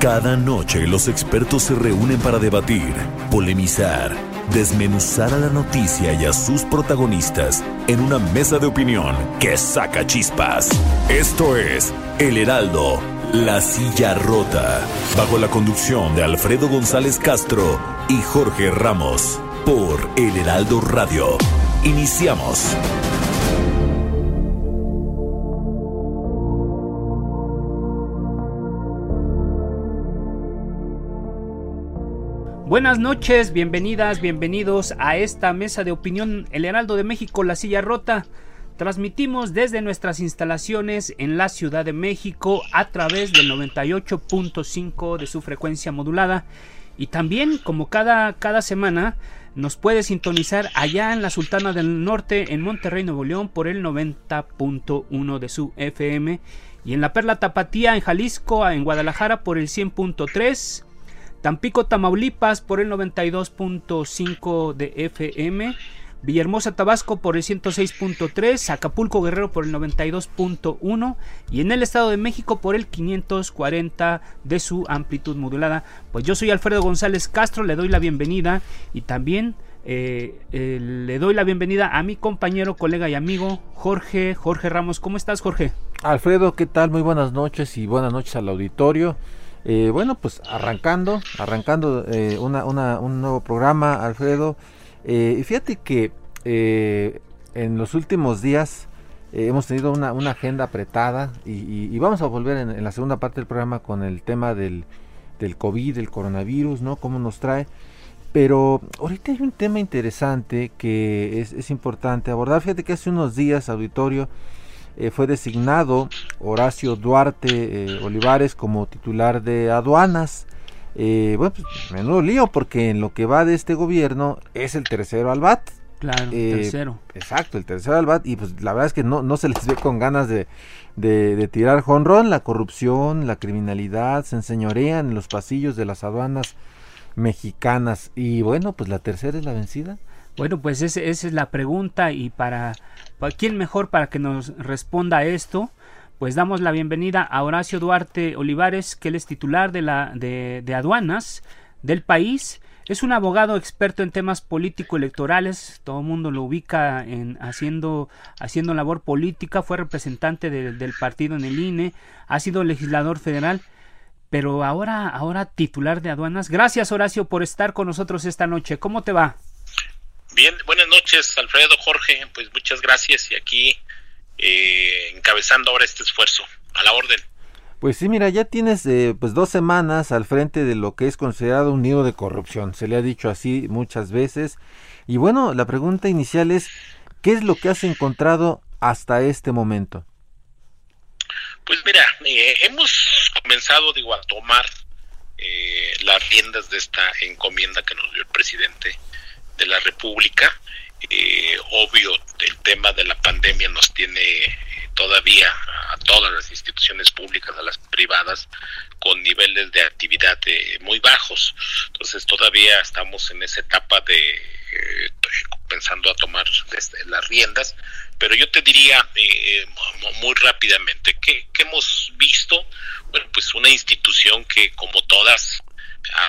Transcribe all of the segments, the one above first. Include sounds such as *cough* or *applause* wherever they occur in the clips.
Cada noche los expertos se reúnen para debatir, polemizar, desmenuzar a la noticia y a sus protagonistas en una mesa de opinión que saca chispas. Esto es El Heraldo, La Silla Rota, bajo la conducción de Alfredo González Castro y Jorge Ramos, por El Heraldo Radio. Iniciamos. Buenas noches, bienvenidas, bienvenidos a esta mesa de opinión El Heraldo de México, La Silla Rota. Transmitimos desde nuestras instalaciones en la Ciudad de México a través del 98.5 de su frecuencia modulada. Y también como cada, cada semana nos puede sintonizar allá en la Sultana del Norte en Monterrey, Nuevo León por el 90.1 de su FM y en la Perla Tapatía en Jalisco, en Guadalajara por el 100.3 Tampico, Tamaulipas por el 92.5 de FM, Villahermosa, Tabasco por el 106.3, Acapulco, Guerrero por el 92.1 y en el Estado de México por el 540 de su amplitud modulada. Pues yo soy Alfredo González Castro, le doy la bienvenida y también eh, eh, le doy la bienvenida a mi compañero, colega y amigo Jorge, Jorge Ramos. ¿Cómo estás, Jorge? Alfredo, ¿qué tal? Muy buenas noches y buenas noches al auditorio. Eh, bueno, pues arrancando, arrancando eh, un nuevo programa, Alfredo. Eh, fíjate que en los últimos días hemos tenido una, agenda apretada y, vamos a volver en, la segunda parte del programa con el tema del, COVID, del coronavirus, ¿no? Cómo nos trae. Pero ahorita hay un tema interesante que es importante abordar. Fíjate que hace unos días, auditorio, eh, fue designado Horacio Duarte eh, Olivares como titular de aduanas. Eh, bueno, pues menudo lío porque en lo que va de este gobierno es el tercero al BAT. Claro, tercero. Exacto, el tercero al BAT y pues la verdad es que no, no se *laughs* les ve con ganas de, de, de tirar jonrón. La corrupción, la criminalidad se enseñorean en los pasillos de las aduanas mexicanas y bueno, pues la tercera es la vencida. Bueno, pues esa es la pregunta y para, quién mejor para que nos responda esto, pues damos la bienvenida a Horacio Duarte Olivares, que él es titular de, la, de, aduanas del país. Es un abogado experto en temas político-electorales, todo el mundo lo ubica en haciendo, haciendo labor política, fue representante del partido en el INE, ha sido legislador federal, pero ahora, ahora titular de aduanas. Gracias Horacio por estar con nosotros esta noche. ¿Cómo te va? Bien, buenas noches, Alfredo, Jorge. Pues muchas gracias y aquí eh, encabezando ahora este esfuerzo. A la orden. Pues sí, mira, ya tienes eh, pues dos semanas al frente de lo que es considerado un nido de corrupción. Se le ha dicho así muchas veces. Y bueno, la pregunta inicial es, ¿qué es lo que has encontrado hasta este momento? Pues mira, eh, hemos comenzado, digo, a tomar las riendas de esta encomienda que nos dio el presidente de la República. Eh, obvio, el tema de la pandemia nos tiene todavía a todas las instituciones públicas, a las privadas, con niveles de actividad eh, muy bajos. Entonces todavía estamos en esa etapa de eh, pensando a tomar las riendas, pero yo te diría muy rápidamente que, que hemos visto, bueno, pues una institución que como todas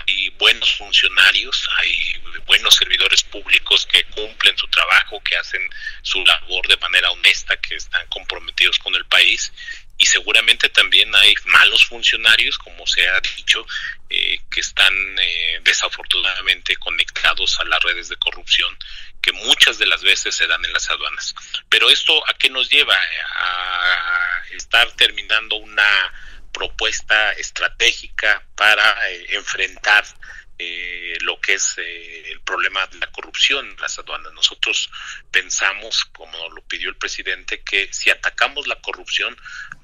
hay buenos funcionarios, hay buenos servidores públicos que cumplen su trabajo, que hacen su labor de manera honesta, que están comprometidos con el país y seguramente también hay malos funcionarios, como se ha dicho, eh, que están eh, desafortunadamente conectados a las redes de corrupción que muchas de las veces se dan en las aduanas. Pero esto a qué nos lleva? A estar terminando una propuesta estratégica para eh, enfrentar eh, lo que es eh, el problema de la corrupción en las aduanas. Nosotros pensamos, como lo pidió el presidente, que si atacamos la corrupción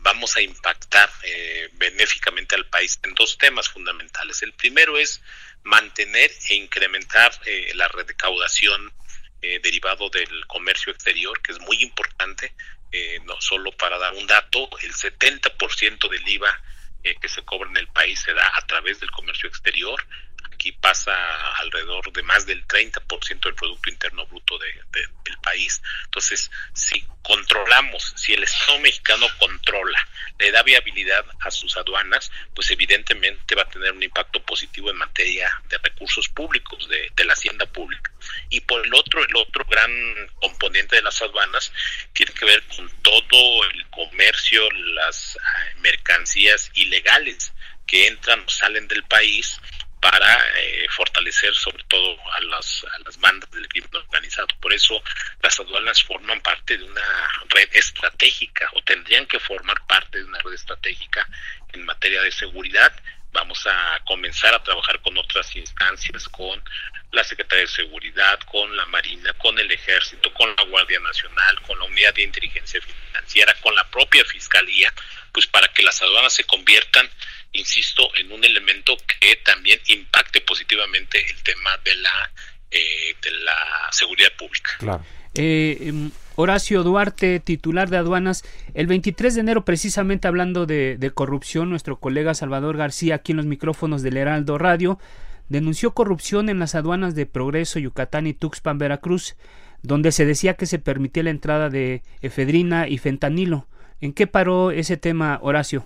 vamos a impactar eh, benéficamente al país en dos temas fundamentales. El primero es mantener e incrementar la recaudación derivado del comercio exterior, que es muy importante, no solo para dar un dato, el 70% del IVA que se cobra en el país se da a través del comercio exterior aquí pasa alrededor de más del 30% del Producto Interno Bruto de, del país. Entonces, si controlamos, si el Estado mexicano controla, le da viabilidad a sus aduanas, pues evidentemente va a tener un impacto positivo en materia de recursos públicos, de, de la hacienda pública. Y por el otro, el otro gran componente de las aduanas tiene que ver con todo el comercio, las eh, mercancías ilegales que entran o salen del país para eh, fortalecer sobre todo a las, a las bandas del crimen organizado. Por eso las aduanas forman parte de una red estratégica o tendrían que formar parte de una red estratégica en materia de seguridad. Vamos a comenzar a trabajar con otras instancias, con la Secretaría de Seguridad, con la Marina, con el Ejército, con la Guardia Nacional, con la Unidad de Inteligencia Financiera, con la propia Fiscalía, pues para que las aduanas se conviertan insisto, en un elemento que también impacte positivamente el tema de la, eh, de la seguridad pública. Claro. Eh, em, Horacio Duarte, titular de aduanas, el 23 de enero, precisamente hablando de, de, corrupción, nuestro colega Salvador García, aquí en los micrófonos del Heraldo Radio, denunció corrupción en las aduanas de Progreso, Yucatán y Tuxpan, Veracruz, donde se decía que se permitía la entrada de efedrina y fentanilo. ¿En qué paró ese tema, Horacio?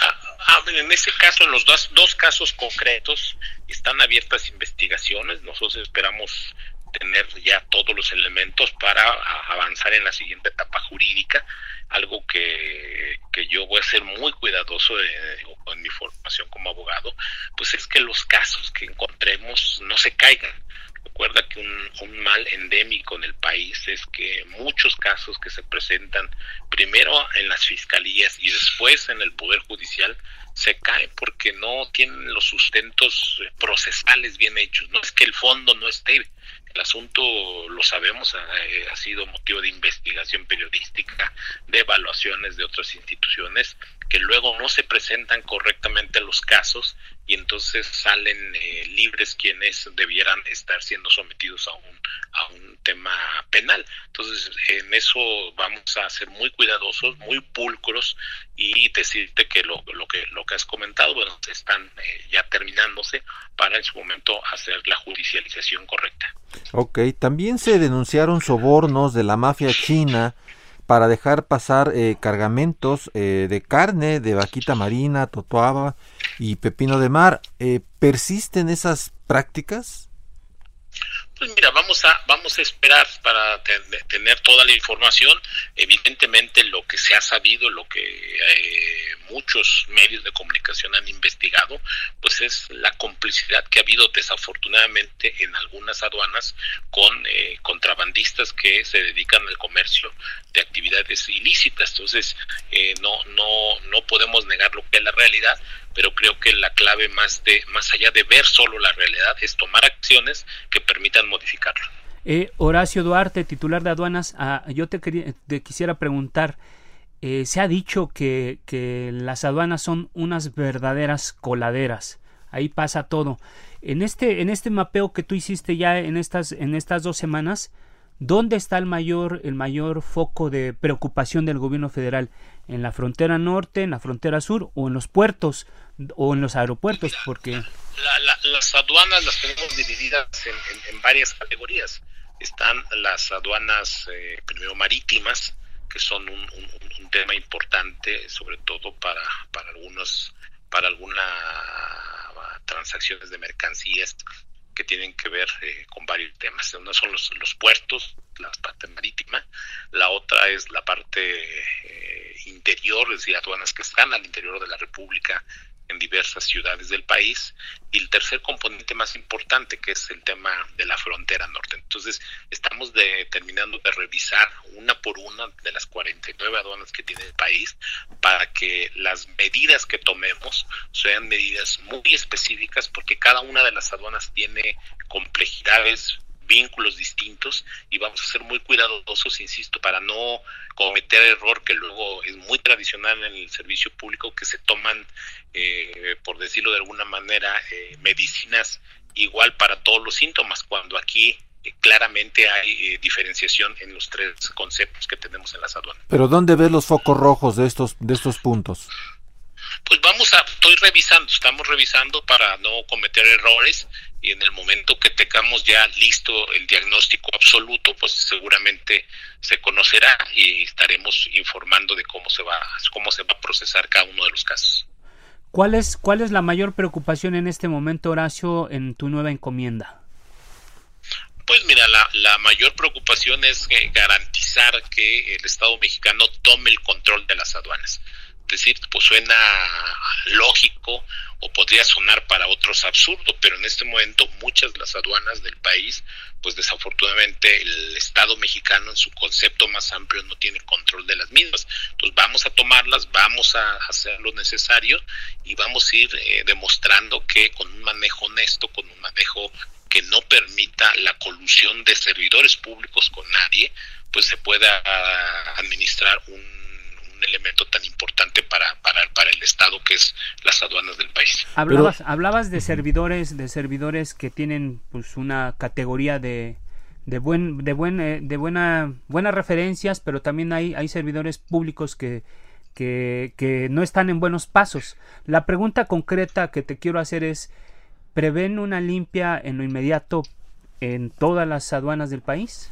Ah, en ese caso, en los dos, dos casos concretos, están abiertas investigaciones. Nosotros esperamos tener ya todos los elementos para avanzar en la siguiente etapa jurídica, algo que, que yo voy a ser muy cuidadoso en mi formación como abogado, pues es que los casos que encontremos no se caigan. Recuerda que un, un, mal endémico en el país es que muchos casos que se presentan primero en las fiscalías y después en el Poder Judicial se caen porque no tienen los sustentos procesales bien hechos. No es que el fondo no esté, el asunto, lo sabemos, eh, ha, sido motivo de investigación periodística, de evaluaciones de otras instituciones, que luego no se presentan correctamente los casos y entonces salen eh, libres quienes debieran estar siendo sometidos a un, a un tema penal. Entonces, en eso vamos a ser muy cuidadosos, muy pulcros y decirte que lo, lo que lo que has comentado, bueno, están eh, ya terminándose para en su momento hacer la judicialización correcta. Ok, también se denunciaron sobornos de la mafia china para dejar pasar eh, cargamentos eh, de carne de vaquita marina, totoaba y pepino de mar. Eh, ¿Persisten esas prácticas? Pues mira, vamos a vamos a esperar para tener toda la información. Evidentemente, lo que se ha sabido, lo que eh, muchos medios de comunicación han investigado, pues es la complicidad que ha habido desafortunadamente en algunas aduanas con eh, contrabandistas que se dedican al comercio de actividades ilícitas. Entonces, eh, no no no podemos negar lo que es la realidad, pero creo que la clave más de más allá de ver solo la realidad es tomar acciones que permitan modificarlo. Eh, Horacio Duarte, titular de aduanas, ah, yo te, quería, te, quisiera preguntar, eh, se ha dicho que, que, las aduanas son unas verdaderas coladeras, ahí pasa todo. En este, en este mapeo que tú hiciste ya en estas, en estas dos semanas, ¿dónde está el mayor, el mayor foco de preocupación del gobierno federal? ¿En la frontera norte, en la frontera sur o en los puertos? O en los aeropuertos, Mira, porque... La, la, las aduanas las tenemos divididas en, en, en, varias categorías. Están las aduanas eh, primero marítimas, que son un, un, un, tema importante, sobre todo para, para algunos, para algunas transacciones de mercancías que tienen que ver eh, con varios temas. Uno son los, los, puertos, la parte marítima, la otra es la parte eh, interior, es decir, aduanas que están al interior de la República, en diversas ciudades del país y el tercer componente más importante que es el tema de la frontera norte. Entonces estamos terminando de revisar una por una de las 49 aduanas que tiene el país para que las medidas que tomemos sean medidas muy específicas porque cada una de las aduanas tiene complejidades vínculos distintos y vamos a ser muy cuidadosos, insisto, para no cometer error que luego es muy tradicional en el servicio público que se toman, eh, por decirlo de alguna manera, eh, medicinas igual para todos los síntomas, cuando aquí eh, claramente hay diferenciación en los tres conceptos que tenemos en las aduanas. Pero ¿dónde ves los focos rojos de estos de estos puntos? Pues vamos a, estoy revisando, estamos revisando para no cometer errores y en el momento que tengamos ya listo el diagnóstico absoluto, pues seguramente se conocerá y estaremos informando de cómo se va, cómo se va a procesar cada uno de los casos. ¿Cuál es, cuál es la mayor preocupación en este momento, Horacio, en tu nueva encomienda? Pues mira, la, la mayor preocupación es garantizar que el Estado mexicano tome el control de las aduanas decir, pues suena lógico o podría sonar para otros absurdo, pero en este momento muchas de las aduanas del país, pues desafortunadamente el Estado mexicano en su concepto más amplio no tiene control de las mismas. Entonces vamos a tomarlas, vamos a hacer lo necesario y vamos a ir eh, demostrando que con un manejo honesto, con un manejo que no permita la colusión de servidores públicos con nadie, pues se pueda administrar un elemento tan importante para, para, para, el Estado que es las aduanas del país. Hablabas, hablabas de servidores, de servidores que tienen pues una categoría de, de buen, de buen, eh, de buena, buenas referencias, pero también hay, hay servidores públicos que, que, que no están en buenos pasos. La pregunta concreta que te quiero hacer es, ¿prevén una limpia en lo inmediato en todas las aduanas del país?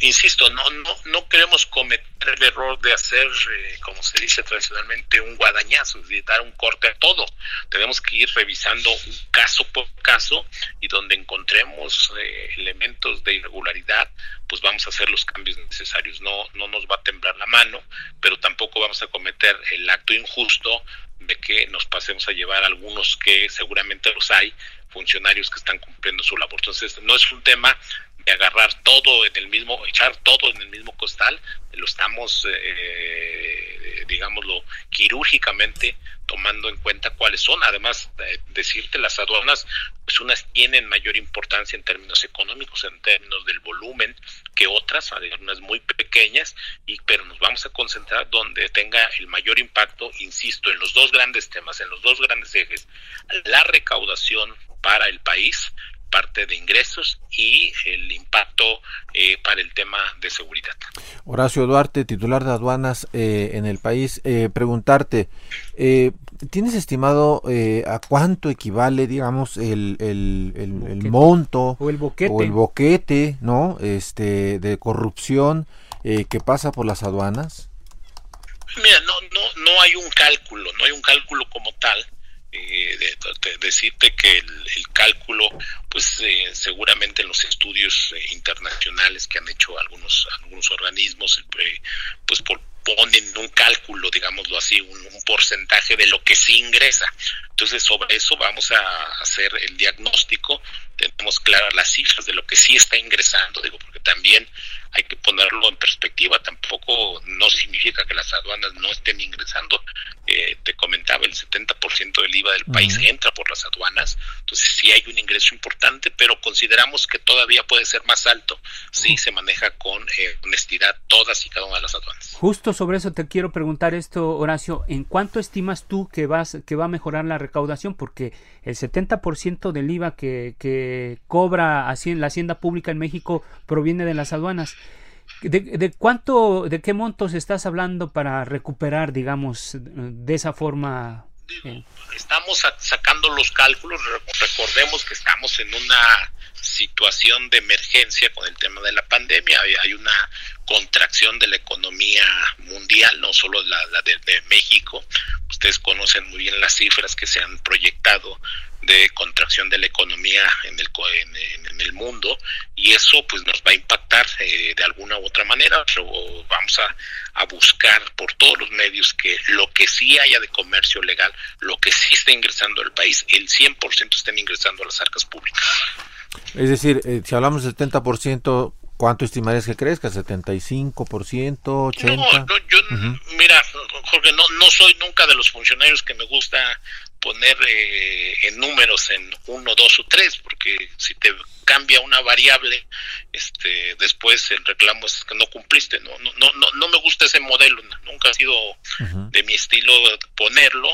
Insisto, no, no, no queremos cometer el error de hacer, eh, como se dice tradicionalmente, un guadañazo, decir, dar un corte a todo. Tenemos que ir revisando caso por caso y donde encontremos eh, elementos de irregularidad, pues vamos a hacer los cambios necesarios. No, no nos va a temblar la mano, pero tampoco vamos a cometer el acto injusto de que nos pasemos a llevar algunos que seguramente los hay, funcionarios que están cumpliendo su labor. Entonces, no es un tema agarrar todo en el mismo, echar todo en el mismo costal, lo estamos, eh, digámoslo, quirúrgicamente tomando en cuenta cuáles son. Además, decirte, las aduanas, pues unas tienen mayor importancia en términos económicos, en términos del volumen, que otras, algunas muy pequeñas, y, pero nos vamos a concentrar donde tenga el mayor impacto, insisto, en los dos grandes temas, en los dos grandes ejes, la recaudación para el país parte de ingresos y el impacto eh, para el tema de seguridad. Horacio Duarte, titular de aduanas eh, en el país, eh, preguntarte, ¿tienes estimado a cuánto equivale, digamos, el, el, el, monto o el boquete, o el boquete ¿no? este, de corrupción que pasa por las aduanas? Mira, no, no, no hay un cálculo, no hay un cálculo como tal eh, de, decirte que el, cálculo, pues eh, seguramente en los estudios eh, internacionales que han hecho algunos algunos organismos, pues por, ponen un cálculo, digámoslo así, un, un, porcentaje de lo que sí ingresa. Entonces, sobre eso vamos a hacer el diagnóstico, tenemos claras las cifras de lo que sí está ingresando, digo, porque también hay que ponerlo en perspectiva, tampoco no significa que las aduanas no estén ingresando. Eh, te comentaba, el 70% del IVA del país entra por las aduanas, entonces sí hay un ingreso importante, pero consideramos que todavía puede ser más alto si se maneja con eh, honestidad todas y cada una de las aduanas. Justo sobre eso te quiero preguntar esto, Horacio, ¿en cuánto estimas tú que, vas, que va a mejorar la recaudación? Porque el 70% del IVA que, que cobra la hacienda pública en México proviene de las aduanas. ¿De, cuánto, de qué montos estás hablando para recuperar, digamos, de esa forma? Estamos sacando los cálculos, recordemos que estamos en una situación de emergencia con el tema de la pandemia, hay, una contracción de la economía mundial, no solo la, de, México, ustedes conocen muy bien las cifras que se han proyectado de contracción de la economía en el, en, el mundo y eso pues nos va a impactar eh, de alguna u otra manera, pero vamos a, a buscar por todos los medios que lo que sí haya de comercio legal, lo que sí está ingresando al país, el 100% estén ingresando a las arcas públicas. Es decir, eh, si hablamos del 70%, ¿cuánto estimarías que crezca? ¿75%? ¿80%? No, no yo, mira, Jorge, no, no soy nunca de los funcionarios que me gusta poner eh, en números en uno, dos o tres, porque si te cambia una variable, este, después el reclamo es que no cumpliste, no, no, no, no me gusta ese modelo, nunca ha sido de mi estilo ponerlo,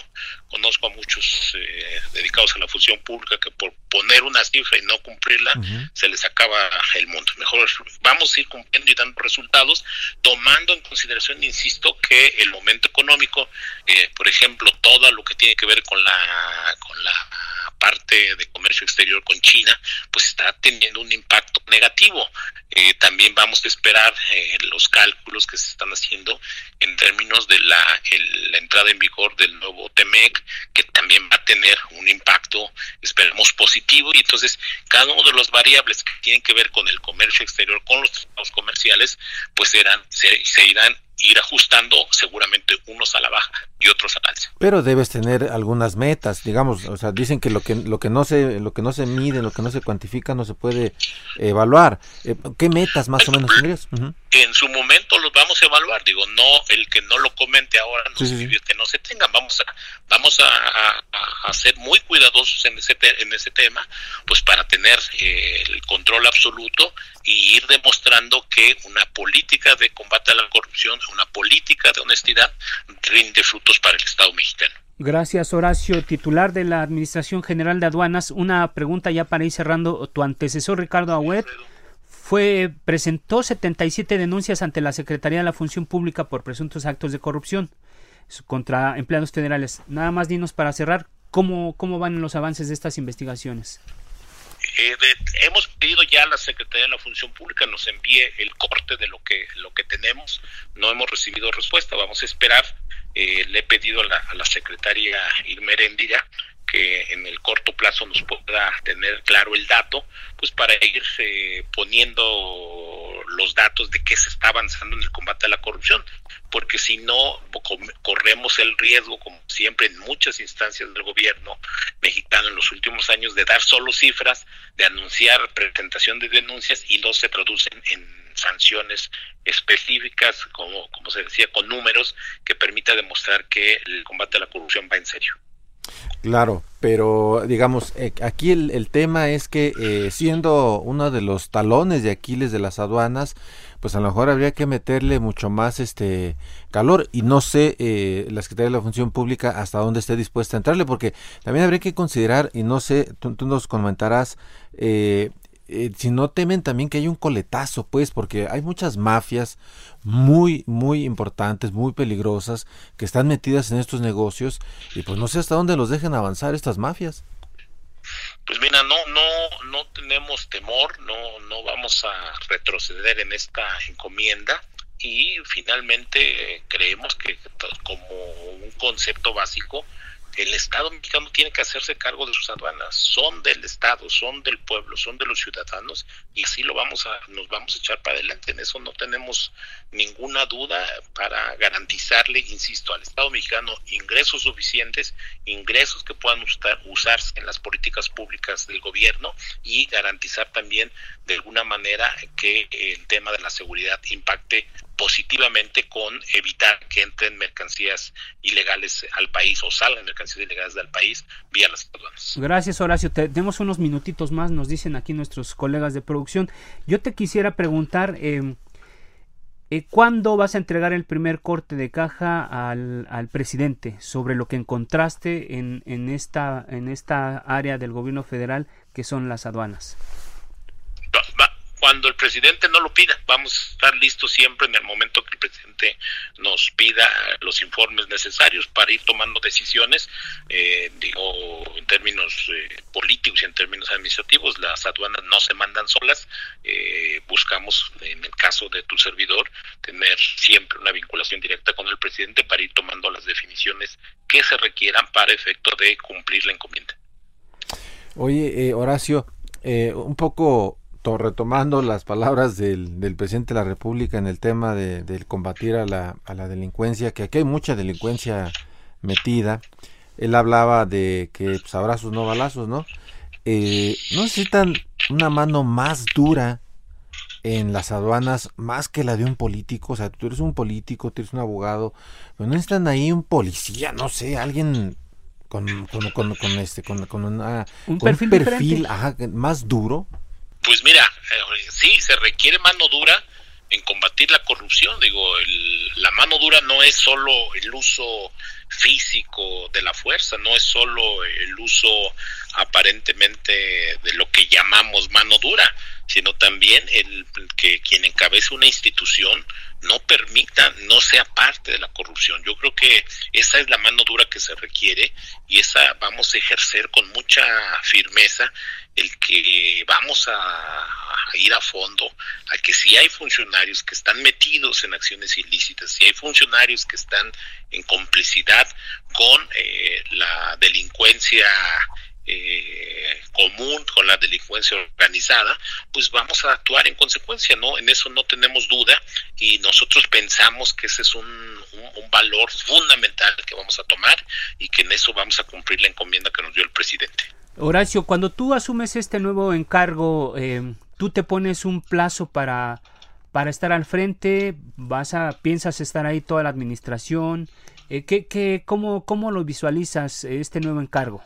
conozco a muchos eh, dedicados a la función pública que por poner una cifra y no cumplirla se les acaba el mundo. Mejor vamos a ir cumpliendo y dando resultados, tomando en consideración, insisto, que el momento económico, eh, por ejemplo, todo lo que tiene que ver con la, con la parte de comercio exterior con China, pues está teniendo un impacto negativo. Eh, también vamos a esperar eh, los cálculos que se están haciendo en términos de la, la entrada en vigor del nuevo TEMEC, que también va a tener un impacto, esperemos, positivo. Y entonces, cada uno de las variables que tienen que ver con el comercio exterior, con los tratados comerciales, pues serán, se, se irán ir ajustando seguramente unos a la baja y otros al alza. Pero debes tener algunas metas, digamos, o sea, dicen que lo que lo que no se lo que no se mide, lo que no se cuantifica no se puede evaluar. Eh, ¿Qué metas más o menos tendrías? En su momento los vamos a evaluar, digo, no el que no lo comente ahora no que no se tengan, vamos a vamos a, a, ser muy cuidadosos en ese en ese tema, pues para tener eh, el control absoluto y ir demostrando que una política de combate a la corrupción, una política de honestidad rinde frutos para el Estado mexicano. Gracias, Horacio, titular de la Administración General de Aduanas. Una pregunta ya para ir cerrando. Tu antecesor, Ricardo Agüet, fue, presentó 77 denuncias ante la Secretaría de la Función Pública por presuntos actos de corrupción contra empleados federales. Nada más dinos para cerrar, ¿cómo, cómo van los avances de estas investigaciones? Eh, hemos pedido ya a la Secretaría de la Función Pública nos envíe el corte de lo que lo que tenemos. No hemos recibido respuesta. Vamos a esperar. Eh, le he pedido a la, a la secretaria Irma que en el corto plazo nos pueda tener claro el dato, pues para ir poniendo los datos de qué se está avanzando en el combate a la corrupción, porque si no corremos el riesgo, como siempre en muchas instancias del gobierno mexicano en los últimos años, de dar solo cifras, de anunciar presentación de denuncias y no se traducen en sanciones específicas, como, como se decía, con números que permita demostrar que el combate a la corrupción va en serio. Claro, pero digamos, eh, aquí el, tema es que eh, siendo uno de los talones de Aquiles de las aduanas, pues a lo mejor habría que meterle mucho más este calor. Y no sé eh, la Secretaría de la Función Pública hasta dónde esté dispuesta a entrarle, porque también habría que considerar, y no sé, tú, nos comentarás, eh, eh, si no temen también que haya un coletazo, pues, porque hay muchas mafias muy, muy importantes, muy peligrosas, que están metidas en estos negocios y pues no sé hasta dónde los dejen avanzar estas mafias. Pues mira, no, no, no tenemos temor, no, no vamos a retroceder en esta encomienda y finalmente creemos que como un concepto básico, el Estado mexicano tiene que hacerse cargo de sus aduanas, son del Estado, son del pueblo, son de los ciudadanos y así lo vamos a nos vamos a echar para adelante. En eso no tenemos ninguna duda para garantizarle, insisto, al Estado mexicano ingresos suficientes, ingresos que puedan usarse en las políticas públicas del gobierno y garantizar también de alguna manera que el tema de la seguridad impacte positivamente con evitar que entren mercancías ilegales al país o salgan mercancías ilegales del país vía las aduanas. Gracias Horacio, tenemos unos minutitos más, nos dicen aquí nuestros colegas de producción. Yo te quisiera preguntar, eh, eh, ¿cuándo vas a entregar el primer corte de caja al, al presidente sobre lo que encontraste en, en, esta, en esta área del gobierno federal que son las aduanas? Cuando el presidente no lo pida. Vamos a estar listos siempre en el momento que el presidente nos pida los informes necesarios para ir tomando decisiones, eh, digo, en términos eh, políticos y en términos administrativos, las aduanas no se mandan solas. Eh, buscamos, en el caso de tu servidor, tener siempre una vinculación directa con el presidente para ir tomando las definiciones que se requieran para efecto de cumplir la encomienda. Oye, Horacio, un poco retomando las palabras del, del, presidente de la República en el tema de, del combatir a la, a la delincuencia, que aquí hay mucha delincuencia metida. Él hablaba de que pues, abrazos no balazos, ¿no? Eh, no necesitan una mano más dura en las aduanas más que la de un político. O sea, tú eres un político, tú eres un abogado, pero no necesitan ahí un policía, no sé, alguien con, con, con, este, con, una, un perfil, más duro. Pues mira, eh, sí, se requiere mano dura en combatir la corrupción. Digo, la mano dura no es solo el uso físico de la fuerza, no es solo el uso aparentemente de lo que llamamos mano dura, sino también el que quien encabece una institución no permita, no sea parte de la corrupción. Yo creo que esa es la mano dura que se requiere y esa vamos a ejercer con mucha firmeza el que vamos a, ir a fondo a que si hay funcionarios que están metidos en acciones ilícitas, si hay funcionarios que están en complicidad con eh, la delincuencia eh, común con la delincuencia organizada, pues vamos a actuar en consecuencia, ¿no? En eso no tenemos duda y nosotros pensamos que ese es un, un, valor fundamental que vamos a tomar y que en eso vamos a cumplir la encomienda que nos dio el presidente. Horacio, cuando tú asumes este nuevo encargo, eh, tú te pones un plazo para, para estar al frente, vas a, piensas estar ahí toda la administración, eh, ¿qué, qué, cómo, ¿cómo lo visualizas este nuevo encargo?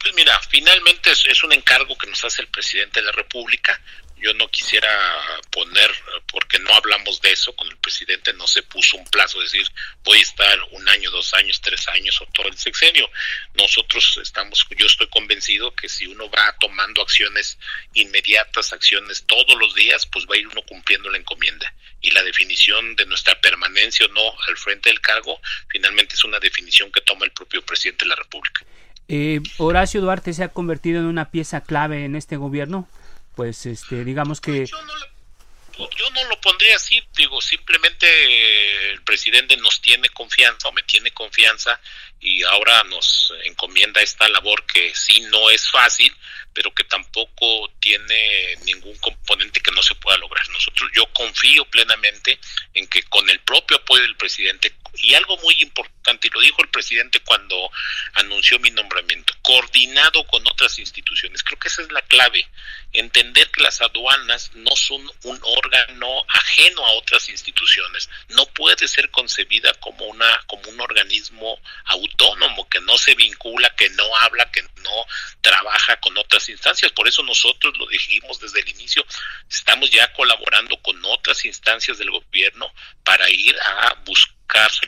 Pues mira, finalmente es, un encargo que nos hace el presidente de la República. Yo no quisiera poner, porque no hablamos de eso, con el presidente no se puso un plazo, de decir, voy a estar un año, dos años, tres años o todo el sexenio. Nosotros estamos, yo estoy convencido que si uno va tomando acciones inmediatas, acciones todos los días, pues va a ir uno cumpliendo la encomienda. Y la definición de nuestra permanencia o no al frente del cargo, finalmente es una definición que toma el propio presidente de la República. Eh, Horacio Duarte se ha convertido en una pieza clave en este gobierno. Pues, este, digamos que. Yo no, lo, pondría así, digo, simplemente el presidente nos tiene confianza o me tiene confianza y ahora nos encomienda esta labor que sí no es fácil, pero que tampoco tiene ningún componente que no se pueda lograr. Nosotros, yo confío plenamente en que con el propio apoyo del presidente, y algo muy importante, y lo dijo el presidente cuando anunció mi nombramiento, coordinado con otras instituciones. Creo que esa es la clave, entender que las aduanas no son un órgano ajeno a otras instituciones, no puede ser concebida como una como un organismo autónomo que no se vincula, que no habla, que no trabaja con otras instancias. Por eso nosotros lo dijimos desde el inicio, estamos ya colaborando con otras instancias del gobierno para ir a buscar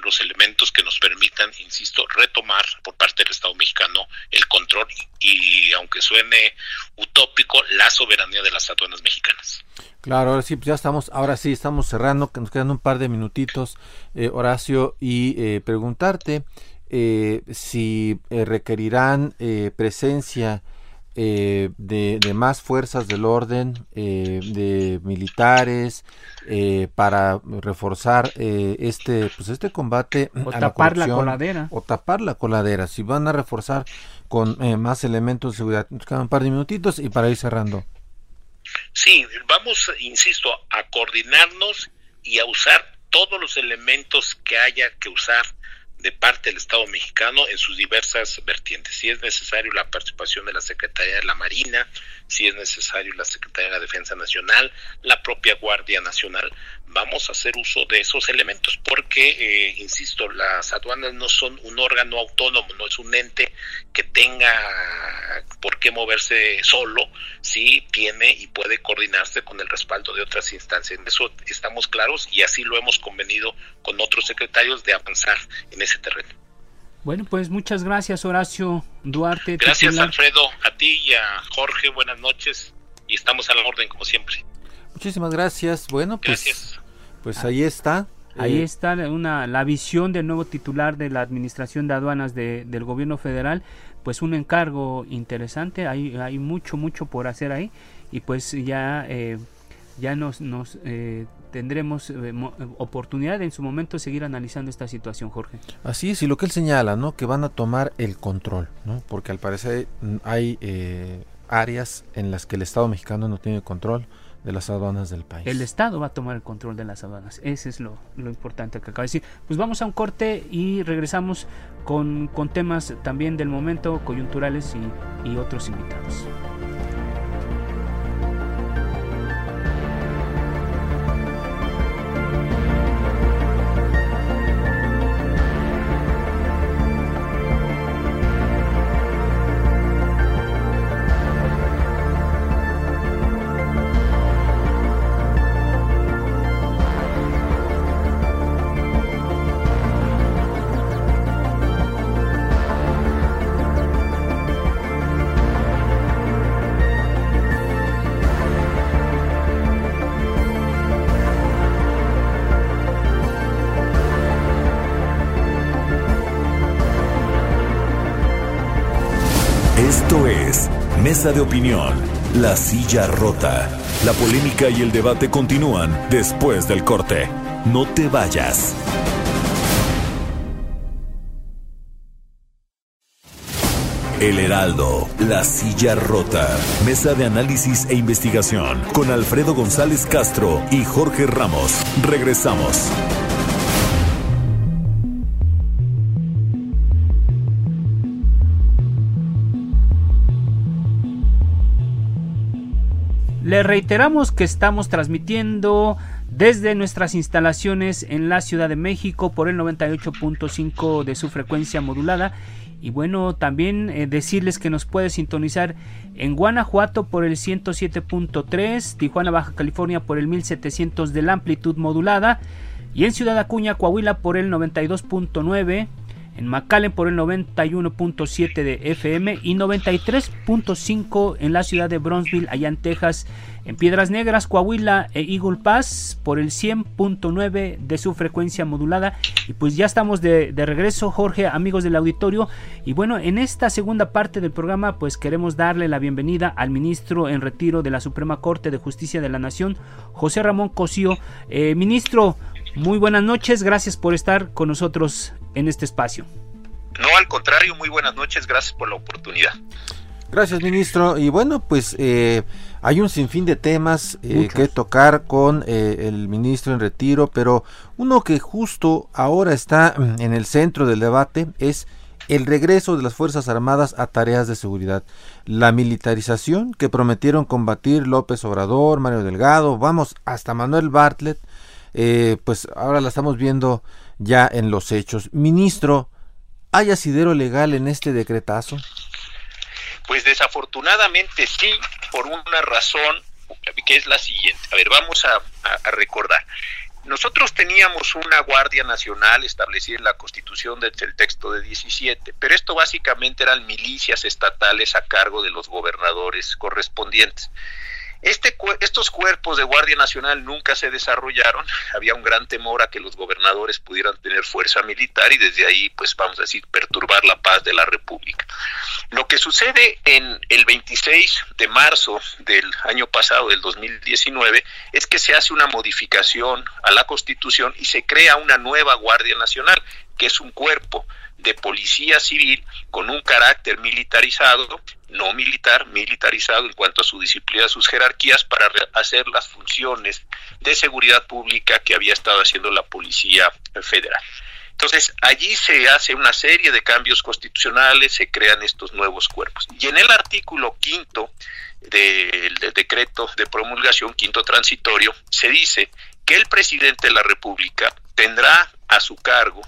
los elementos que nos permitan, insisto, retomar por parte del Estado mexicano el control y, aunque suene utópico, la soberanía de las aduanas mexicanas. Claro, ahora sí, pues ya estamos, ahora sí, estamos cerrando, que nos quedan un par de minutitos, eh, Horacio, y eh, preguntarte eh, si requerirán presencia eh, de, más fuerzas del orden, eh, de militares, eh, para reforzar este, pues este combate. *clears throat* O tapar la, coladera. O tapar la coladera. Si van a reforzar con más elementos de seguridad. Nos quedan un par de minutitos y para ir cerrando. Sí, vamos, insisto, a coordinarnos y a usar todos los elementos que haya que usar de parte del Estado mexicano en sus diversas vertientes. Si es necesario la participación de la Secretaría de la Marina, si es necesario la Secretaría de la Defensa Nacional, la propia Guardia Nacional, vamos a hacer uso de esos elementos porque, eh, insisto, las aduanas no son un órgano autónomo, no es un ente que tenga por qué moverse solo, sí tiene y puede coordinarse con el respaldo de otras instancias. En eso estamos claros y así lo hemos convenido con otros secretarios de avanzar en ese terreno. Bueno, pues muchas gracias Horacio Duarte. Gracias Alfredo, a ti y a Jorge, buenas noches y estamos a la orden como siempre. Muchísimas gracias. Bueno, pues, pues ahí está. Ahí eh, está una, la visión del nuevo titular de la Administración de Aduanas de, del Gobierno Federal. Pues un encargo interesante, hay, hay mucho, mucho por hacer ahí. Y pues ya, eh, ya nos, nos eh, tendremos oportunidad en su momento de seguir analizando esta situación, Jorge. Así es, y lo que él señala, ¿no? Que van a tomar el control, ¿no? Porque al parecer hay áreas en las que el Estado mexicano no tiene control de las aduanas del país. El Estado va a tomar el control de las aduanas. Ese es lo, lo importante que acaba de decir. Pues vamos a un corte y regresamos con, con temas también del momento, coyunturales y, y otros invitados. Mesa de Opinión, La Silla Rota. La polémica y el debate continúan después del corte. No te vayas. El Heraldo, La Silla Rota. Mesa de análisis e investigación con Alfredo González Castro y Jorge Ramos. Regresamos. Le reiteramos que estamos transmitiendo desde nuestras instalaciones en la Ciudad de México por el 98.5 de su frecuencia modulada. Y bueno, también eh, decirles que nos puede sintonizar en Guanajuato por el 107.3, Tijuana, Baja California por el 1700 de la amplitud modulada y en Ciudad Acuña, Coahuila por el 92.9 en McAllen por el 91.7 de FM y 93.5 en la ciudad de Bronzeville, allá en Texas, en Piedras Negras, Coahuila e Eagle Pass por el 100.9 de su frecuencia modulada. Y pues ya estamos de, regreso, Jorge, amigos del auditorio. Y bueno, en esta segunda parte del programa, pues queremos darle la bienvenida al ministro en retiro de la Suprema Corte de Justicia de la Nación, José Ramón Cosío. Eh, ministro, muy buenas noches, gracias por estar con nosotros en este espacio. No, al contrario, muy buenas noches, gracias por la oportunidad. Gracias, ministro. Y bueno, pues eh, hay un sinfín de temas eh, que tocar con eh, el ministro en retiro, pero uno que justo ahora está mm, en el centro del debate es el regreso de las Fuerzas Armadas a tareas de seguridad. La militarización que prometieron combatir López Obrador, Mario Delgado, vamos, hasta Manuel Bartlett, pues ahora la estamos viendo ya en los hechos. Ministro, ¿hay asidero legal en este decretazo? Pues desafortunadamente sí, por una razón que es la siguiente. A ver, vamos a, recordar. Nosotros teníamos una Guardia Nacional establecida en la Constitución desde el texto de 17, pero esto básicamente eran milicias estatales a cargo de los gobernadores correspondientes. Este, estos cuerpos de Guardia Nacional nunca se desarrollaron, *laughs* había un gran temor a que los gobernadores pudieran tener fuerza militar y desde ahí, pues vamos a decir, perturbar la paz de la República. Lo que sucede en el 26 de marzo del año pasado, del 2019, es que se hace una modificación a la Constitución y se crea una nueva Guardia Nacional, que es un cuerpo de policía civil con un carácter militarizado, no militar, militarizado en cuanto a su disciplina, sus jerarquías para hacer las funciones de seguridad pública que había estado haciendo la Policía Federal. Entonces, allí se hace una serie de cambios constitucionales, se crean estos nuevos cuerpos. Y en el artículo quinto del, decreto de promulgación, quinto transitorio, se dice que el presidente de la República tendrá a su cargo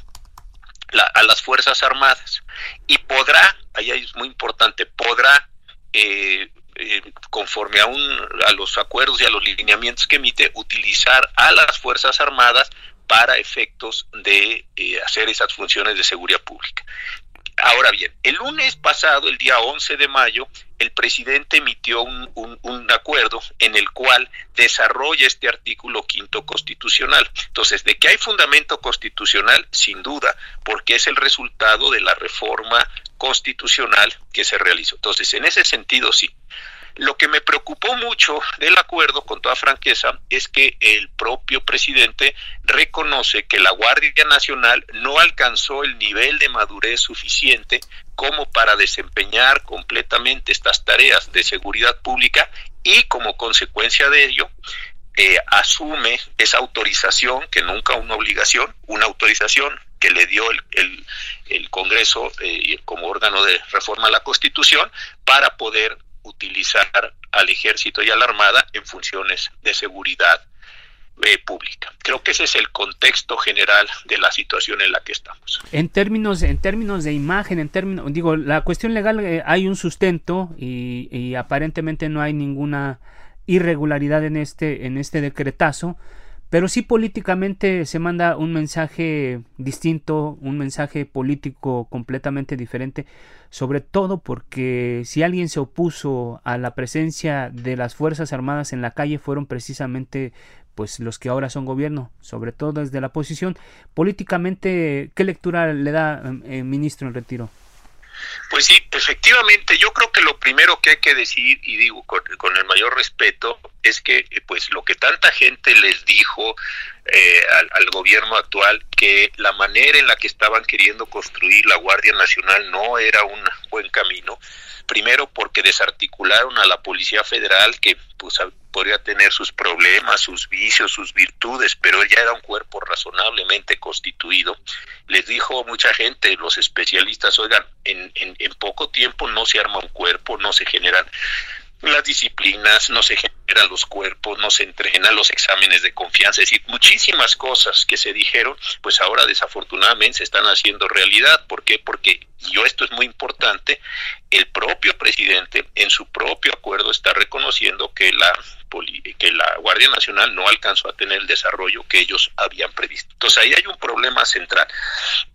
la, a las Fuerzas Armadas y podrá, ahí es muy importante, podrá, eh, eh, conforme a, un, a los acuerdos y a los lineamientos que emite, utilizar a las Fuerzas Armadas para efectos de eh, hacer esas funciones de seguridad pública. Ahora bien, el lunes pasado, el día 11 de mayo, el presidente emitió un, acuerdo en el cual desarrolla este artículo quinto constitucional. Entonces, de que hay fundamento constitucional, sin duda, porque es el resultado de la reforma constitucional que se realizó. Entonces, en ese sentido, sí. Lo que me preocupó mucho del acuerdo, con toda franqueza, es que el propio presidente reconoce que la Guardia Nacional no alcanzó el nivel de madurez suficiente como para desempeñar completamente estas tareas de seguridad pública y como consecuencia de ello eh, asume esa autorización, que nunca una obligación, una autorización que le dio el, el, Congreso eh, como órgano de reforma a la Constitución para poder utilizar al ejército y a la armada en funciones de seguridad eh, pública. Creo que ese es el contexto general de la situación en la que estamos. En términos, en términos de imagen, en términos, digo, la cuestión legal eh, hay un sustento y, y, aparentemente no hay ninguna irregularidad en este, en este decretazo. Pero sí políticamente se manda un mensaje distinto, un mensaje político completamente diferente, sobre todo porque si alguien se opuso a la presencia de las Fuerzas Armadas en la calle fueron precisamente pues los que ahora son gobierno, sobre todo desde la posición. Políticamente, ¿qué lectura le da el eh, ministro en retiro? Pues sí, efectivamente, yo creo que lo primero que hay que decir, y digo con, el mayor respeto, es que eh, pues lo que tanta gente les dijo eh, al, al, gobierno actual, que la manera en la que estaban queriendo construir la Guardia Nacional no era un buen camino, primero porque desarticularon a la Policía Federal, que pues podría tener sus problemas, sus vicios, sus virtudes, pero ya era un cuerpo razonablemente constituido. Les dijo mucha gente, los especialistas, oigan, en, en, en poco tiempo no se arma un cuerpo, no se generan las disciplinas, no se generan los cuerpos, no se entrenan los exámenes de confianza, es decir, muchísimas cosas que se dijeron, pues ahora desafortunadamente se están haciendo realidad. ¿Por qué? Porque, yo esto es muy importante, el propio presidente en su propio acuerdo está reconociendo que la que la Guardia Nacional no alcanzó a tener el desarrollo que ellos habían previsto. Entonces ahí hay un problema central.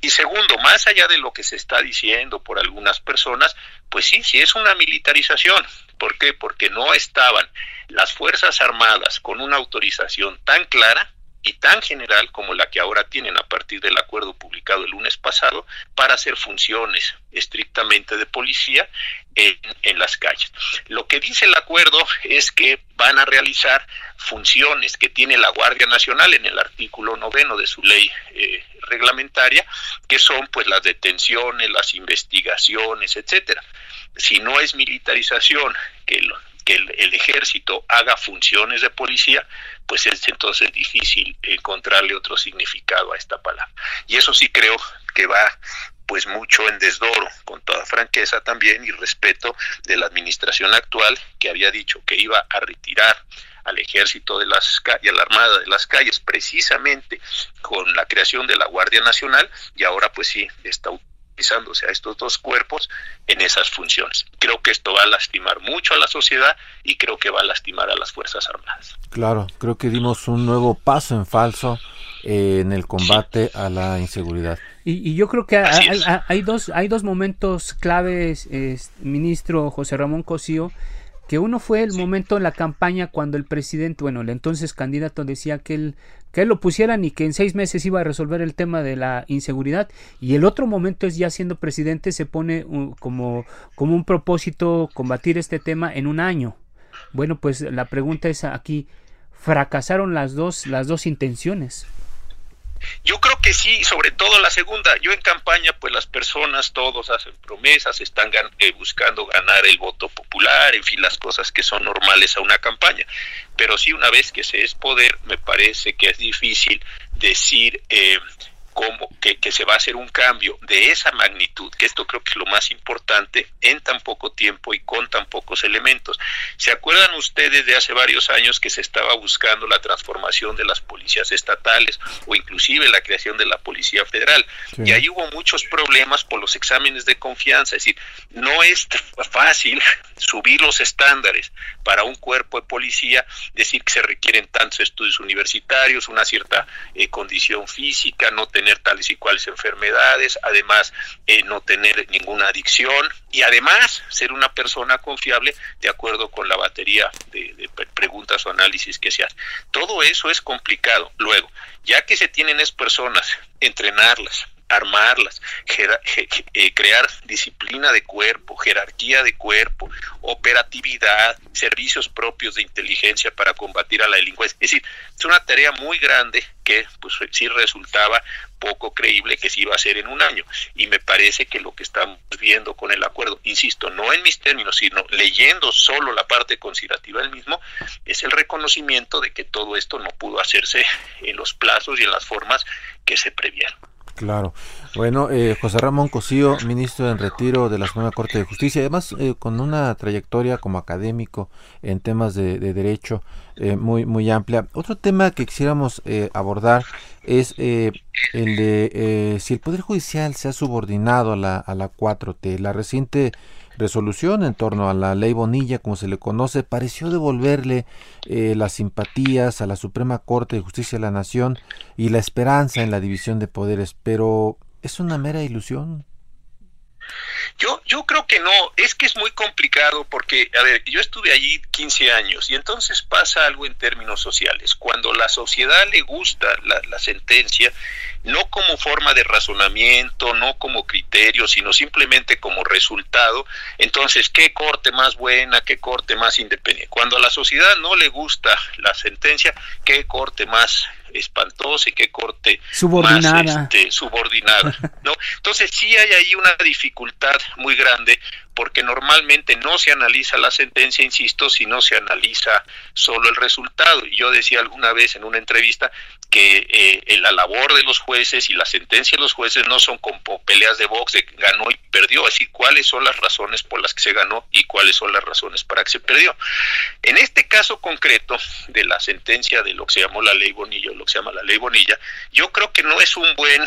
Y segundo, más allá de lo que se está diciendo por algunas personas, pues sí, sí es una militarización. ¿Por qué? Porque no estaban las Fuerzas Armadas con una autorización tan clara y tan general como la que ahora tienen a partir del acuerdo publicado el lunes pasado para hacer funciones estrictamente de policía en, las calles. Lo que dice el acuerdo es que van a realizar funciones que tiene la Guardia Nacional en el artículo noveno de su ley eh, reglamentaria, que son pues las detenciones, las investigaciones, etcétera. Si no es militarización, que lo, que el, el, ejército haga funciones de policía, pues es entonces difícil encontrarle otro significado a esta palabra. Y eso sí creo que va pues mucho en desdoro, con toda franqueza también y respeto de la administración actual que había dicho que iba a retirar al ejército de las calles, a la armada de las calles, precisamente con la creación de la Guardia Nacional y ahora pues sí a estos dos cuerpos en esas funciones. Creo que esto va a lastimar mucho a la sociedad y creo que va a lastimar a las Fuerzas Armadas. Claro, creo que dimos un nuevo paso en falso eh, en el combate a la inseguridad. Y, y yo creo que hay, hay, hay, dos, hay dos momentos claves, eh, ministro José Ramón Cosío, que uno fue el momento en la campaña cuando el presidente, bueno, el entonces candidato decía que él, que él lo pusieran y que en seis meses iba a resolver el tema de la inseguridad y el otro momento es ya siendo presidente se pone uh, como, como un propósito combatir este tema en un año. Bueno, pues la pregunta es aquí, ¿fracasaron las dos, las dos intenciones? Yo creo que sí, sobre todo la segunda. Yo en campaña, pues las personas, todos hacen promesas, están gan eh, buscando ganar el voto popular, en fin, las cosas que son normales a una campaña. Pero sí, una vez que se es poder, me parece que es difícil decir eh, cómo que, que, se va a hacer un cambio de esa magnitud, que esto creo que es lo más importante en tan poco tiempo y con tan pocos elementos. ¿Se acuerdan ustedes de hace varios años que se estaba buscando la transformación de las policías estatales o inclusive la creación de la Policía Federal? Sí. Y ahí hubo muchos problemas por los exámenes de confianza, es decir, no es fácil subir los estándares para un cuerpo de policía, decir que se requieren tantos estudios universitarios, una cierta eh, condición física, no tener tales y cuales enfermedades, además eh, no tener ninguna adicción y además ser una persona confiable de acuerdo con la batería de, de preguntas o análisis que se hace. Todo eso es complicado. Luego, ya que se tienen es personas, entrenarlas, armarlas, eh, crear disciplina de cuerpo, jerarquía de cuerpo, operatividad, servicios propios de inteligencia para combatir a la delincuencia. Es decir, es una tarea muy grande que pues sí resultaba poco creíble que se iba a hacer en un año. Y me parece que lo que estamos viendo con el acuerdo, insisto, no en mis términos, sino leyendo solo la parte considerativa del mismo, es el reconocimiento de que todo esto no pudo hacerse en los plazos y en las formas que se previeron. Claro. Bueno, eh, José Ramón Cosío, ministro en retiro de la Suprema Corte de Justicia, además eh, con una trayectoria como académico en temas de, derecho eh, muy, muy amplia. Otro tema que quisiéramos abordar es el de si el Poder Judicial se ha subordinado a la, a la 4T. La reciente resolución en torno a la ley Bonilla, como se le conoce, pareció devolverle eh, las simpatías a la Suprema Corte de Justicia de la Nación y la esperanza en la división de poderes, pero es una mera ilusión. Yo, yo creo que no, es que es muy complicado porque, a ver, yo estuve allí 15 años y entonces pasa algo en términos sociales. Cuando la sociedad le gusta la, la sentencia, no como forma de razonamiento, no como criterio, sino simplemente como resultado, entonces, ¿qué corte más buena, qué corte más independiente? Cuando a la sociedad no le gusta la sentencia, ¿qué corte más espantosa y qué corte subordinada. más este, subordinada, ¿no? Entonces sí hay ahí una dificultad muy grande porque normalmente no se analiza la sentencia, insisto, sino se analiza solo el resultado. Yo decía alguna vez en una entrevista que eh, la labor de los jueces y la sentencia de los jueces no son como peleas de box de ganó y perdió, es decir, cuáles son las razones por las que se ganó y cuáles son las razones para que se perdió. En este caso concreto de la sentencia de lo que se llamó la ley Bonilla, lo que se llama la ley Bonilla, yo creo que no es un buen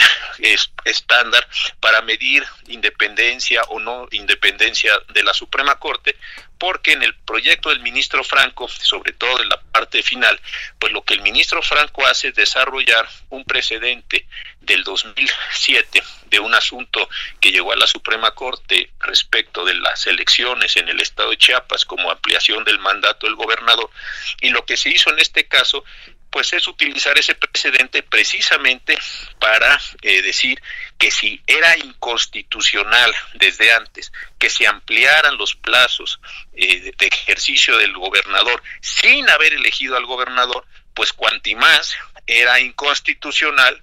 estándar para medir independencia o no independencia de la Suprema Corte, porque en el proyecto del ministro Franco, sobre todo en la parte final, pues lo que el ministro Franco hace es desarrollar un precedente del 2007 de un asunto que llegó a la Suprema Corte respecto de las elecciones en el estado de Chiapas como ampliación del mandato del gobernador y lo que se hizo en este caso pues es utilizar ese precedente precisamente para eh, decir que si era inconstitucional desde antes que se ampliaran los plazos eh, de ejercicio del gobernador sin haber elegido al gobernador, pues cuanti más era inconstitucional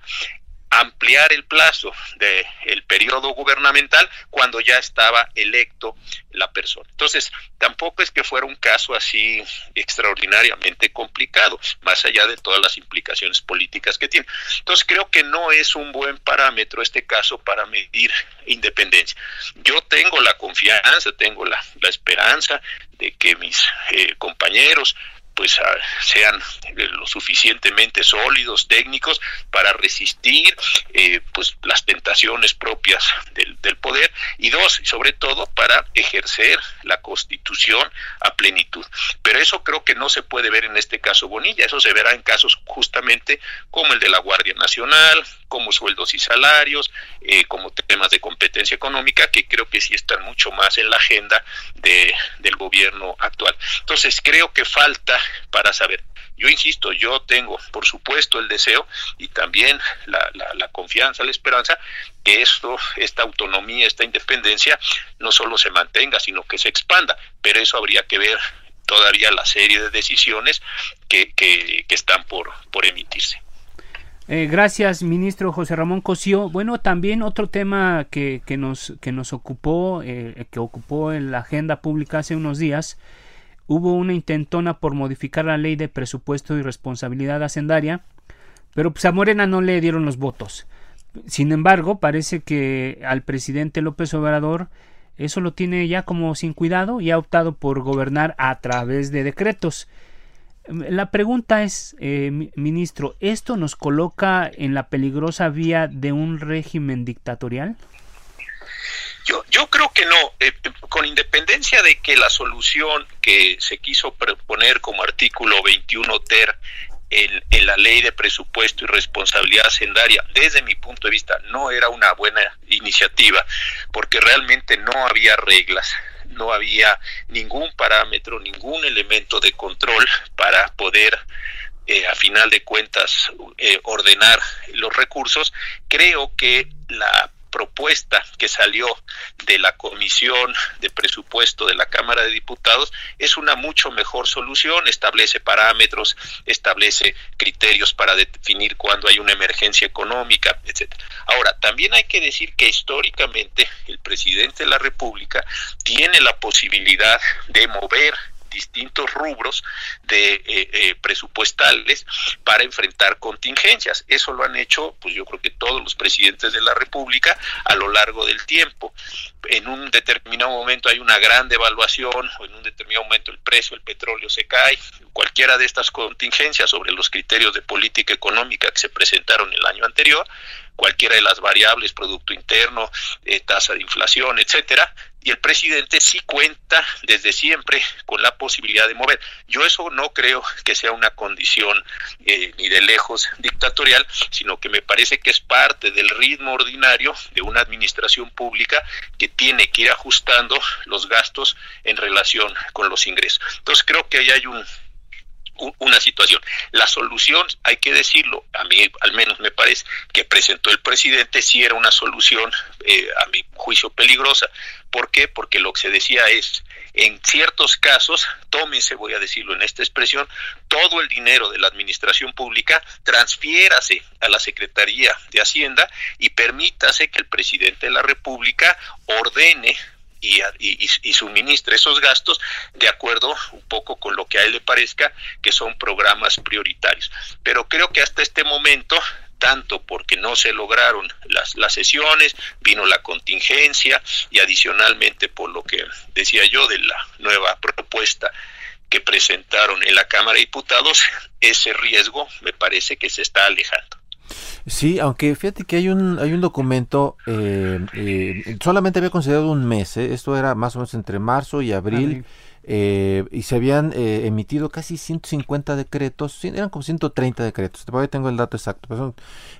ampliar el plazo del el periodo gubernamental cuando ya estaba electo la persona. Entonces, tampoco es que fuera un caso así extraordinariamente complicado, más allá de todas las implicaciones políticas que tiene. Entonces, creo que no es un buen parámetro este caso para medir independencia. Yo tengo la confianza, tengo la, la esperanza de que mis eh, compañeros pues sean lo suficientemente sólidos, técnicos, para resistir eh, pues las tentaciones propias del, del, poder y dos, sobre todo para ejercer la constitución a plenitud. Pero eso creo que no se puede ver en este caso Bonilla, eso se verá en casos justamente como el de la Guardia Nacional, como sueldos y salarios, eh, como temas de competencia económica, que creo que sí están mucho más en la agenda de, del gobierno actual. Entonces creo que falta para saber. Yo insisto, yo tengo, por supuesto, el deseo y también la, la, la, confianza, la esperanza que esto, esta autonomía, esta independencia, no solo se mantenga, sino que se expanda. Pero eso habría que ver todavía la serie de decisiones que, que, están por, por emitirse. Eh, gracias, ministro José Ramón Cosío. Bueno, también otro tema que, que nos, que nos ocupó, eh, que ocupó en la agenda pública hace unos días, hubo una intentona por modificar la ley de presupuesto y responsabilidad hacendaria, pero pues a Morena no le dieron los votos. Sin embargo, parece que al presidente López Obrador eso lo tiene ya como sin cuidado y ha optado por gobernar a través de decretos. La pregunta es, eh, ministro, ¿esto nos coloca en la peligrosa vía de un régimen dictatorial? Yo, yo creo que no, eh, con independencia de que la solución que se quiso proponer como artículo 21 ter en, la ley de presupuesto y responsabilidad hacendaria, desde mi punto de vista, no era una buena iniciativa, porque realmente no había reglas no había ningún parámetro, ningún elemento de control para poder eh, a final de cuentas eh, ordenar los recursos, creo que la propuesta que salió de la Comisión de Presupuesto de la Cámara de Diputados es una mucho mejor solución, establece parámetros, establece criterios para definir cuándo hay una emergencia económica, etcétera. Ahora, también hay que decir que históricamente el presidente de la República tiene la posibilidad de mover distintos rubros de eh, eh, presupuestales para enfrentar contingencias. Eso lo han hecho, pues yo creo que todos los presidentes de la República a lo largo del tiempo. En un determinado momento hay una gran devaluación o en un determinado momento el precio del petróleo se cae. Cualquiera de estas contingencias sobre los criterios de política económica que se presentaron el año anterior, cualquiera de las variables, producto interno, eh, tasa de inflación, etcétera, y el presidente sí cuenta desde siempre con la posibilidad de mover. Yo eso no creo que sea una condición eh, ni de lejos dictatorial, sino que me parece que es parte del ritmo ordinario de una administración pública que tiene que ir ajustando los gastos en relación con los ingresos. Entonces creo que ahí hay un una situación. La solución, hay que decirlo, a mí al menos me parece que presentó el presidente sí era una solución eh, a mi juicio peligrosa. ¿Por qué? Porque lo que se decía es, en ciertos casos, tómese, voy a decirlo en esta expresión, todo el dinero de la administración pública, transfiérase a la Secretaría de Hacienda y permítase que el presidente de la República ordene y, y, esos gastos de acuerdo un poco con lo que a él le parezca que son programas prioritarios. Pero creo que hasta este momento tanto porque no se lograron las, las sesiones, vino la contingencia y adicionalmente por lo que decía yo de la nueva propuesta que presentaron en la Cámara de Diputados, ese riesgo me parece que se está alejando. Sí, aunque fíjate que hay un, hay un documento, eh, eh, solamente había considerado un mes, ¿eh? esto era más o menos entre marzo y abril. Eh, y se habían eh, emitido casi 150 decretos, eran como 130 decretos, todavía tengo el dato exacto,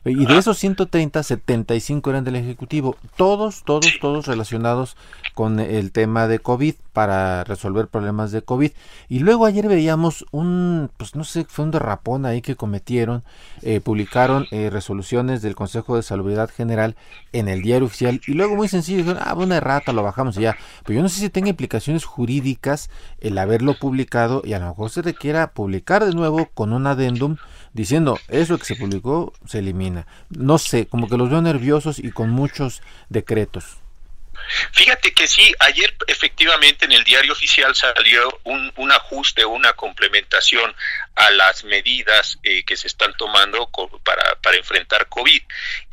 y de esos 130, 75 eran del Ejecutivo, todos, todos, todos relacionados con el tema de COVID, para resolver problemas de COVID. Y luego ayer veíamos un, pues no sé, fue un derrapón ahí que cometieron, eh, publicaron resoluciones del Consejo de Salubridad General en el diario oficial, y luego muy sencillo, dijeron, ah, una errata, lo bajamos y ya, pero yo no sé si tenga implicaciones jurídicas el haberlo publicado y a lo mejor se requiera publicar de nuevo con un adendum diciendo eso que se publicó se elimina. No sé, como que los veo nerviosos y con muchos decretos. Fíjate que sí, ayer efectivamente en el diario oficial salió un, un ajuste, una complementación a las medidas eh, que se están tomando para, para enfrentar COVID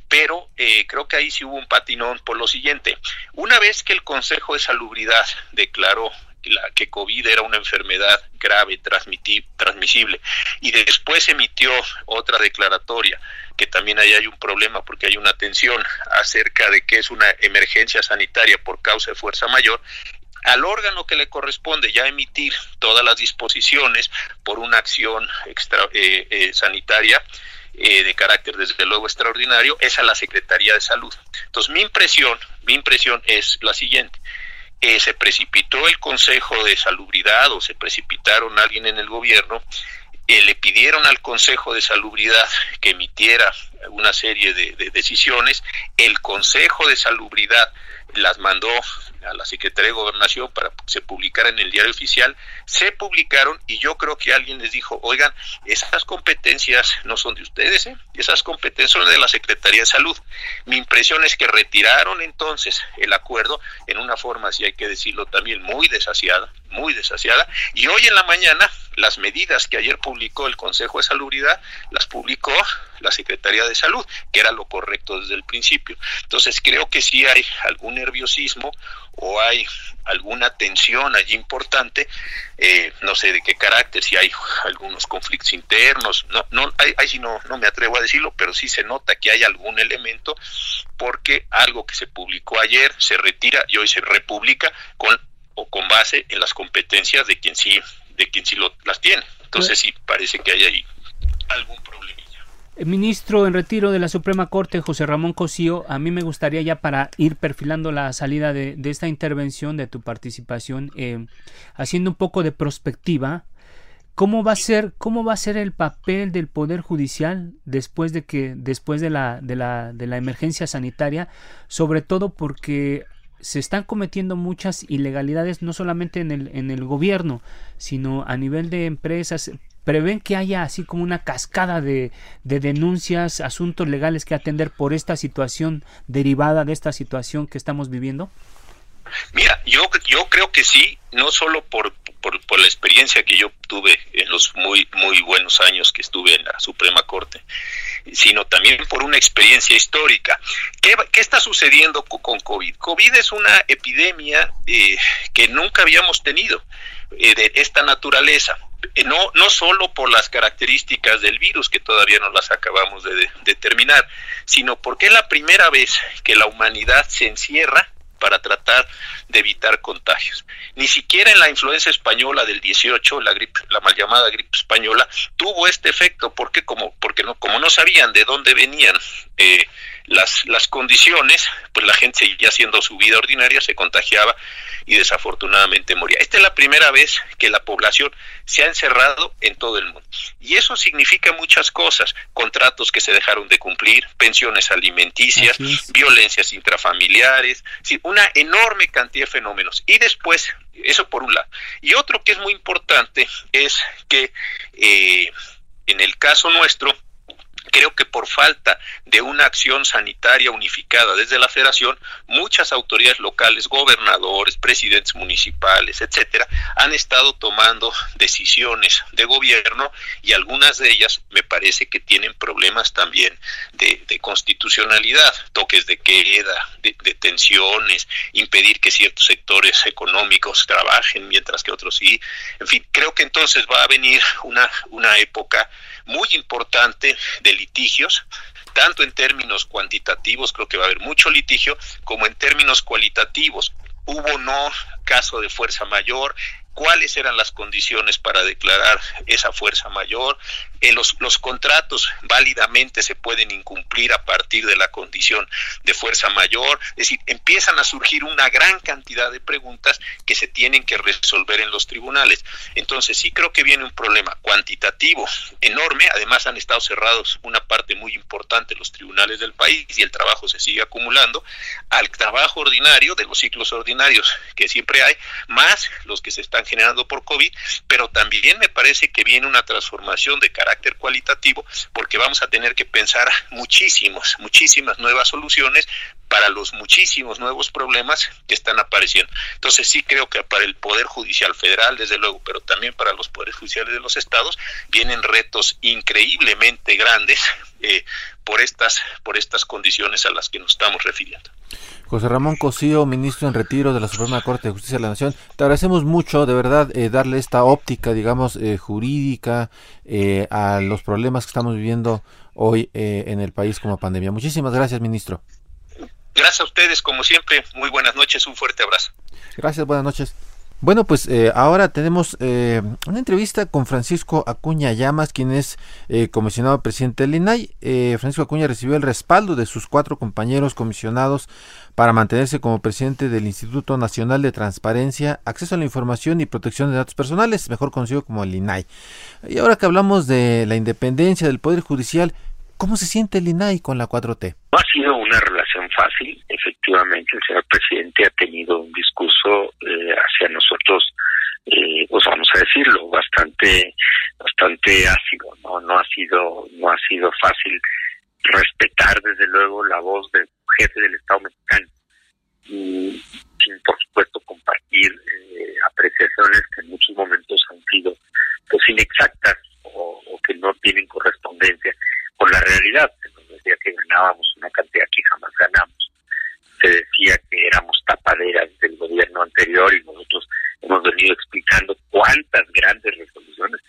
pero eh, creo que ahí sí hubo un patinón por lo siguiente. Una vez que el Consejo de Salubridad declaró la, que COVID era una enfermedad grave, transmisible, y después emitió otra declaratoria, que también ahí hay un problema porque hay una tensión acerca de que es una emergencia sanitaria por causa de fuerza mayor, al órgano que le corresponde ya emitir todas las disposiciones por una acción extra, eh, eh, sanitaria, eh, de carácter desde luego extraordinario es a la Secretaría de Salud. Entonces mi impresión, mi impresión es la siguiente. Se precipitó el Consejo de Salubridad o se precipitaron alguien en el gobierno, eh, le pidieron al Consejo de Salubridad que emitiera una serie de decisiones, el Consejo de Salubridad las mandó a la Secretaría de Gobernación para que se publicara en el diario oficial, se publicaron y yo creo que alguien les dijo, oigan, esas competencias no son de ustedes, ¿eh? esas competencias son de la Secretaría de Salud. Mi impresión es que retiraron entonces el acuerdo en una forma, si hay que decirlo también, muy desasiada, muy desasiada, y hoy en la mañana las medidas que ayer publicó el Consejo de Salubridad las publicó la Secretaría de Salud, que era lo correcto desde el principio. Entonces creo que sí hay algún nerviosismo o hay alguna tensión allí importante, eh, no sé de qué carácter, si hay algunos conflictos internos, no, no, ahí, sí no, no me atrevo a decirlo, pero sí se nota que hay algún elemento porque algo que se publicó ayer se retira y hoy se republica con o con base en las competencias de quien sí, de quien sí lo, las tiene. Entonces sí parece que hay ahí algún problema. El ministro en retiro de la Suprema Corte, José Ramón Cosío, a mí me gustaría ya para ir perfilando la salida de, esta intervención, de tu participación, eh, haciendo un poco de prospectiva, ¿Cómo va a ser, cómo va a ser el papel del poder judicial después de que, después de la, de la, de la emergencia sanitaria, sobre todo porque se están cometiendo muchas ilegalidades no solamente en el, en el gobierno, sino a nivel de empresas. ¿Prevén que haya así como una cascada de, de denuncias, asuntos legales que atender por esta situación derivada de esta situación que estamos viviendo? Mira, yo, yo creo que sí, no solo por, por, la experiencia que yo tuve en los muy, muy buenos años que estuve en la Suprema Corte, sino también por una experiencia histórica. ¿Qué, qué está sucediendo con COVID? COVID es una epidemia eh, que nunca habíamos tenido eh, de esta naturaleza. Eh, no, no solo por las características del virus, que todavía no las acabamos de determinar, sino porque es la primera vez que la humanidad se encierra para tratar de evitar contagios. Ni siquiera en la influenza española del 18, la gripe, la mal llamada gripe española, tuvo este efecto, porque como porque no como no sabían de dónde venían eh, las, las condiciones, pues la gente seguía haciendo su vida ordinaria, se contagiaba y desafortunadamente moría. Esta es la primera vez que la población se ha encerrado en todo el mundo. Y eso significa muchas cosas, contratos que se dejaron de cumplir, pensiones alimenticias, violencias intrafamiliares, una enorme cantidad de fenómenos. Y después, eso por un lado. Y otro que es muy importante es que eh, en el caso nuestro, Creo que por falta de una acción sanitaria unificada desde la federación, muchas autoridades locales, gobernadores, presidentes municipales, etcétera, han estado tomando decisiones de gobierno y algunas de ellas me parece que tienen problemas también de, constitucionalidad, toques de queda, de, de, tensiones, impedir que ciertos sectores económicos trabajen mientras que otros sí. En fin, creo que entonces va a venir una, una época muy importante de litigios, tanto en términos cuantitativos, creo que va a haber mucho litigio, como en términos cualitativos. Hubo no caso de fuerza mayor, cuáles eran las condiciones para declarar esa fuerza mayor. Eh, los, los contratos válidamente se pueden incumplir a partir de la condición de fuerza mayor. Es decir, empiezan a surgir una gran cantidad de preguntas que se tienen que resolver en los tribunales. Entonces sí creo que viene un problema cuantitativo enorme. Además han estado cerrados una parte muy importante de los tribunales del país y el trabajo se sigue acumulando al trabajo ordinario de los ciclos ordinarios que siempre hay, más los que se están generando por COVID, pero también me parece que viene una transformación de carácter cualitativo porque vamos a tener que pensar muchísimos, muchísimas nuevas soluciones para los muchísimos nuevos problemas que están apareciendo. Entonces sí creo que para el Poder Judicial Federal, desde luego, pero también para los poderes judiciales de los estados, vienen retos increíblemente grandes eh, por, estas, por estas condiciones a las que nos estamos refiriendo. José Ramón Cosío, ministro en retiro de la Suprema Corte de Justicia de la Nación, te agradecemos mucho, de verdad, eh, darle esta óptica, digamos, eh, jurídica eh, a los problemas que estamos viviendo hoy en el país como pandemia. Muchísimas gracias, ministro. Gracias a ustedes, como siempre, muy buenas noches, un fuerte abrazo. Gracias, buenas noches. Bueno, pues eh, ahora tenemos eh, una entrevista con Francisco Acuña Llamas, quien es eh, comisionado presidente del INAI. Francisco Acuña recibió el respaldo de sus cuatro compañeros comisionados para mantenerse como presidente del Instituto Nacional de Transparencia, Acceso a la Información y Protección de Datos Personales, mejor conocido como el INAI. Y ahora que hablamos de la independencia del Poder Judicial, ¿cómo se siente el INAI con la 4T? No ha sido una relación fácil. Efectivamente, el señor presidente ha tenido un discurso eh, hacia nosotros, eh, pues vamos a decirlo, bastante, bastante ácido. No, no ha sido, no ha sido fácil respetar desde luego la voz del jefe del Estado mexicano y sin por supuesto compartir eh, apreciaciones que en muchos momentos han sido pues inexactas o, o que no tienen correspondencia con la realidad decía que ganábamos una cantidad que jamás ganamos. Se decía que éramos tapaderas del gobierno anterior y nosotros hemos venido explicando cuántas grandes resoluciones,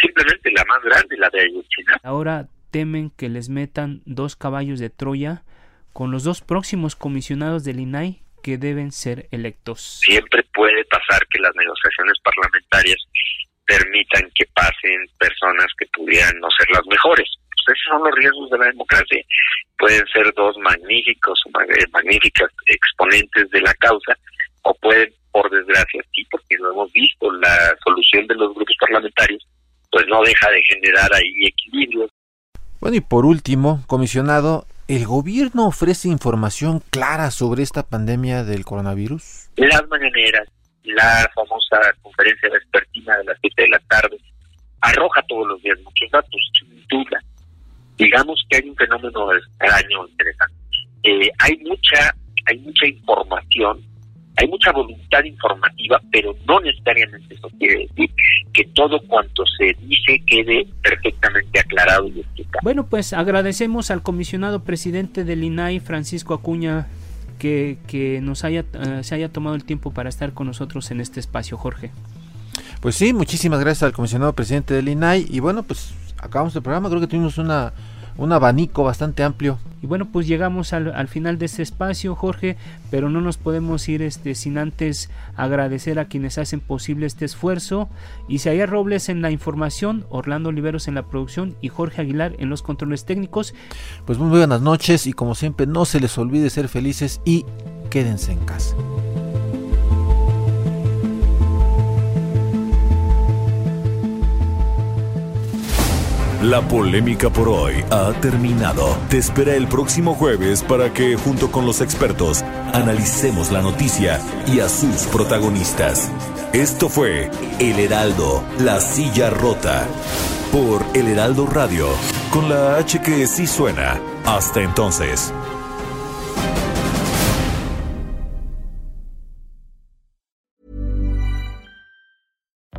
simplemente la más grande, la de Ayotzinapa. Ahora temen que les metan dos caballos de Troya con los dos próximos comisionados del INAI que deben ser electos. Siempre puede pasar que las negociaciones parlamentarias permitan que pasen personas que pudieran no ser las mejores esos son los riesgos de la democracia. Pueden ser dos magníficos, eh, magníficas exponentes de la causa, o pueden, por desgracia, sí, porque no hemos visto la solución de los grupos parlamentarios, pues no deja de generar ahí equilibrio. Bueno, y por último, comisionado, ¿el gobierno ofrece información clara sobre esta pandemia del coronavirus? Las mañaneras, la famosa conferencia vespertina de las 7 de la tarde, arroja todos los días muchos datos, sin duda. Digamos que hay un fenómeno extraño, interesante. Eh, hay mucha hay mucha información hay mucha voluntad informativa, pero no necesariamente eso quiere decir que todo cuanto se dice quede perfectamente aclarado y explicado. Bueno, pues agradecemos al comisionado presidente del INAI, Francisco Acuña, que, que nos haya, eh, se haya tomado el tiempo para estar con nosotros en este espacio, Jorge. Pues sí, muchísimas gracias al comisionado presidente del INAI y bueno, pues acabamos el programa, creo que tuvimos una un abanico bastante amplio. Y bueno, pues llegamos al, final de este espacio, Jorge, pero no nos podemos ir este, sin antes agradecer a quienes hacen posible este esfuerzo. Isaías Robles en la información, Orlando Oliveros en la producción y Jorge Aguilar en los controles técnicos. Pues muy buenas noches y como siempre no se les olvide ser felices y quédense en casa. La polémica por hoy ha terminado. Te espera el próximo jueves para que, junto con los expertos, analicemos la noticia y a sus protagonistas. Esto fue El Heraldo, la silla rota, por El Heraldo Radio, con la H que sí suena. Hasta entonces.